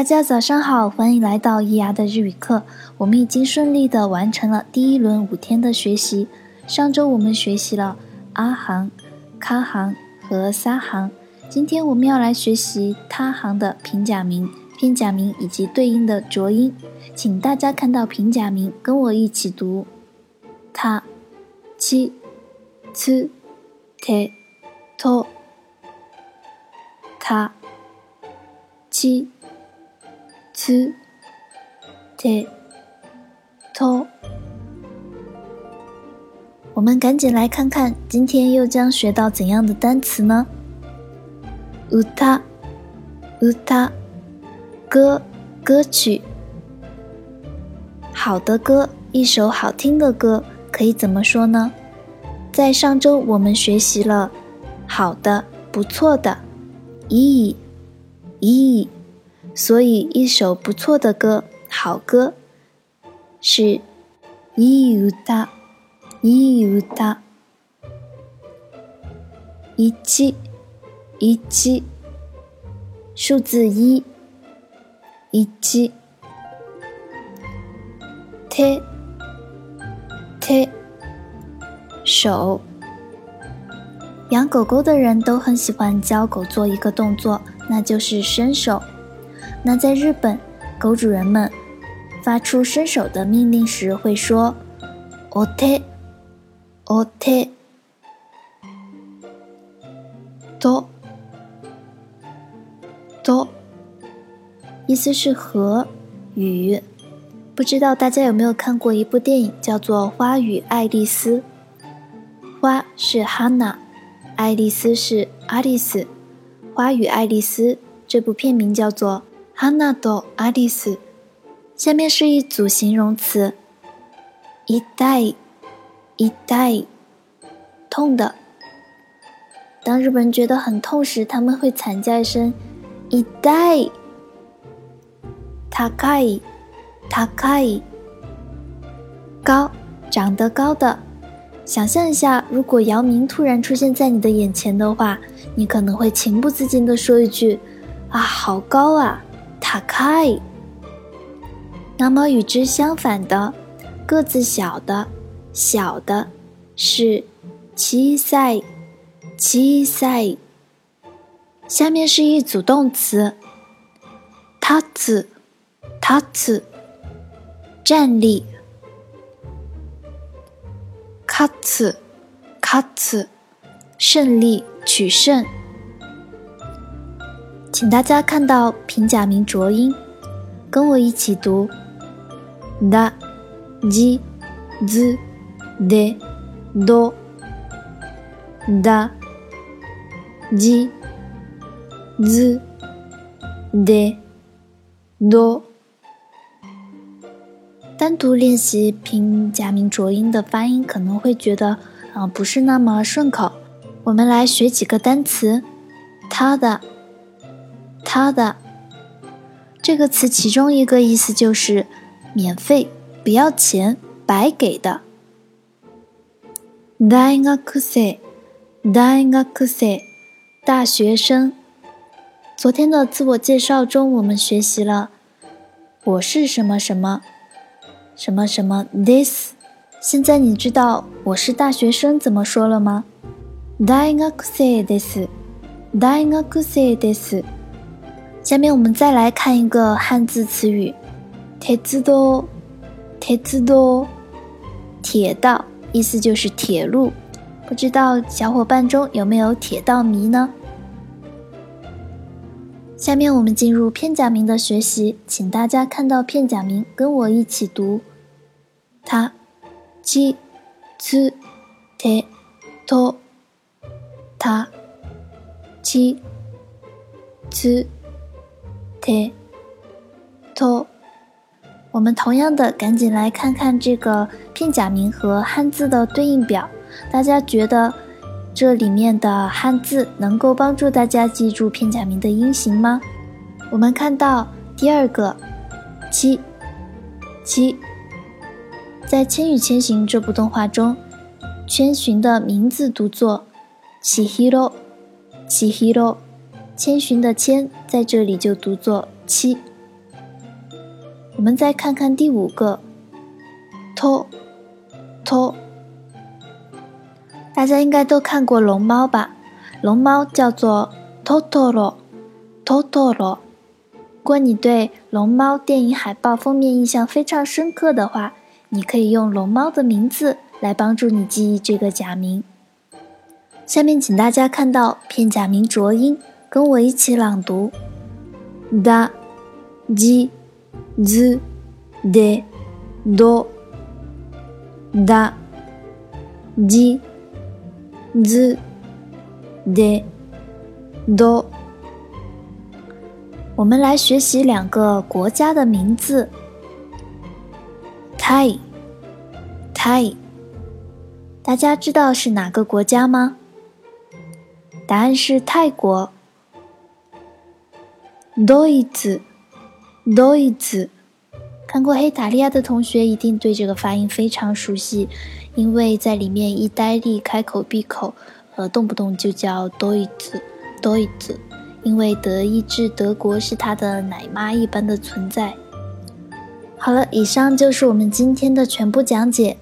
大家早上好，欢迎来到伊牙的日语课。我们已经顺利的完成了第一轮五天的学习。上周我们学习了阿行、卡行和撒行，今天我们要来学习他行的平假名、片假名以及对应的浊音。请大家看到平假名，跟我一起读：他、七、つ、て、と、他、七。 つ、て、と。我们赶紧来看看今天又将学到怎样的单词呢？うた、うた，歌，歌曲。好的歌，一首好听的歌，可以怎么说呢？在上周我们学习了好的、不错的，いい、いい。 所以，一首不错的歌，好歌，是いい歌、いい歌。一、一、数字一、一。手、手、手。养狗狗的人都很喜欢教狗做一个动作，那就是伸手。 那在日本，狗主人们发出伸手的命令时会说“お手、お手”。と、と，意思是和与。不知道大家有没有看过一部电影，叫做《花与爱丽丝》。花是 Hana，爱丽丝是 Alice。花与爱丽丝这部片名叫做。 哈娜多阿丽丝，下面是一组形容词：一代，一代，痛的。当日本人觉得很痛时，他们会惨叫一声“一代”。高い，高い，高，长得高的。想象一下，如果姚明突然出现在你的眼前的话，你可能会情不自禁地说一句：“啊，好高啊！”塔开。那么与之相反的，个子小的、小的，是七赛，七赛。下面是一组动词：他子，他子，站立；卡子，卡子，胜利，取胜。请大家看到平假名浊音，跟我一起读：da、ji、z、de、do、da、ji、z、de、do。单独练习平假名浊音的发音，可能会觉得啊不是那么顺口。我们来学几个单词，他的。他的这个词，其中一个意思就是免费、不要钱、白给的。大学生，大学生，大学生。昨天的自我介绍中，我们学习了我是什么什么什么什么 this。现在你知道我是大学生怎么说了吗？大学生です。大学生です。 下面我们再来看一个汉字词语，铁子多，铁子多，铁道，意思就是铁路。不知道小伙伴中有没有铁道迷呢？下面我们进入片假名的学习，请大家看到片假名，跟我一起读：他、ち、つ、て、と、他、ち、つ。 T to，我们同样的赶紧来看看这个片假名和汉字的对应表。大家觉得这里面的汉字能够帮助大家记住片假名的音型吗？我们看到第二个七七，在《千与千寻》这部动画中，千寻的名字读作七 hiro，七 hiro。千寻的千在这里就读作七，我们再看看第五个，托托。大家应该都看过龙猫吧？龙猫叫做托托罗，托托罗。如果你对龙猫电影海报封面印象非常深刻的话，你可以用龙猫的名字来帮助你记忆这个假名。下面请大家看到片假名浊音，跟我一起朗读：da、ji、z、de、do、da、ji、z、de、do。我们来学习两个国家的名字。泰，泰，大家知道是哪个国家吗？答案是泰国。Dois，Dois，看过《黑塔利亚》的同学一定对这个发音非常熟悉，因为在里面意呆利开口闭口，呃，动不动就叫 Dois，Dois。因为德意志德国是他的奶妈一般的存在。好了，以上就是我们今天的全部讲解。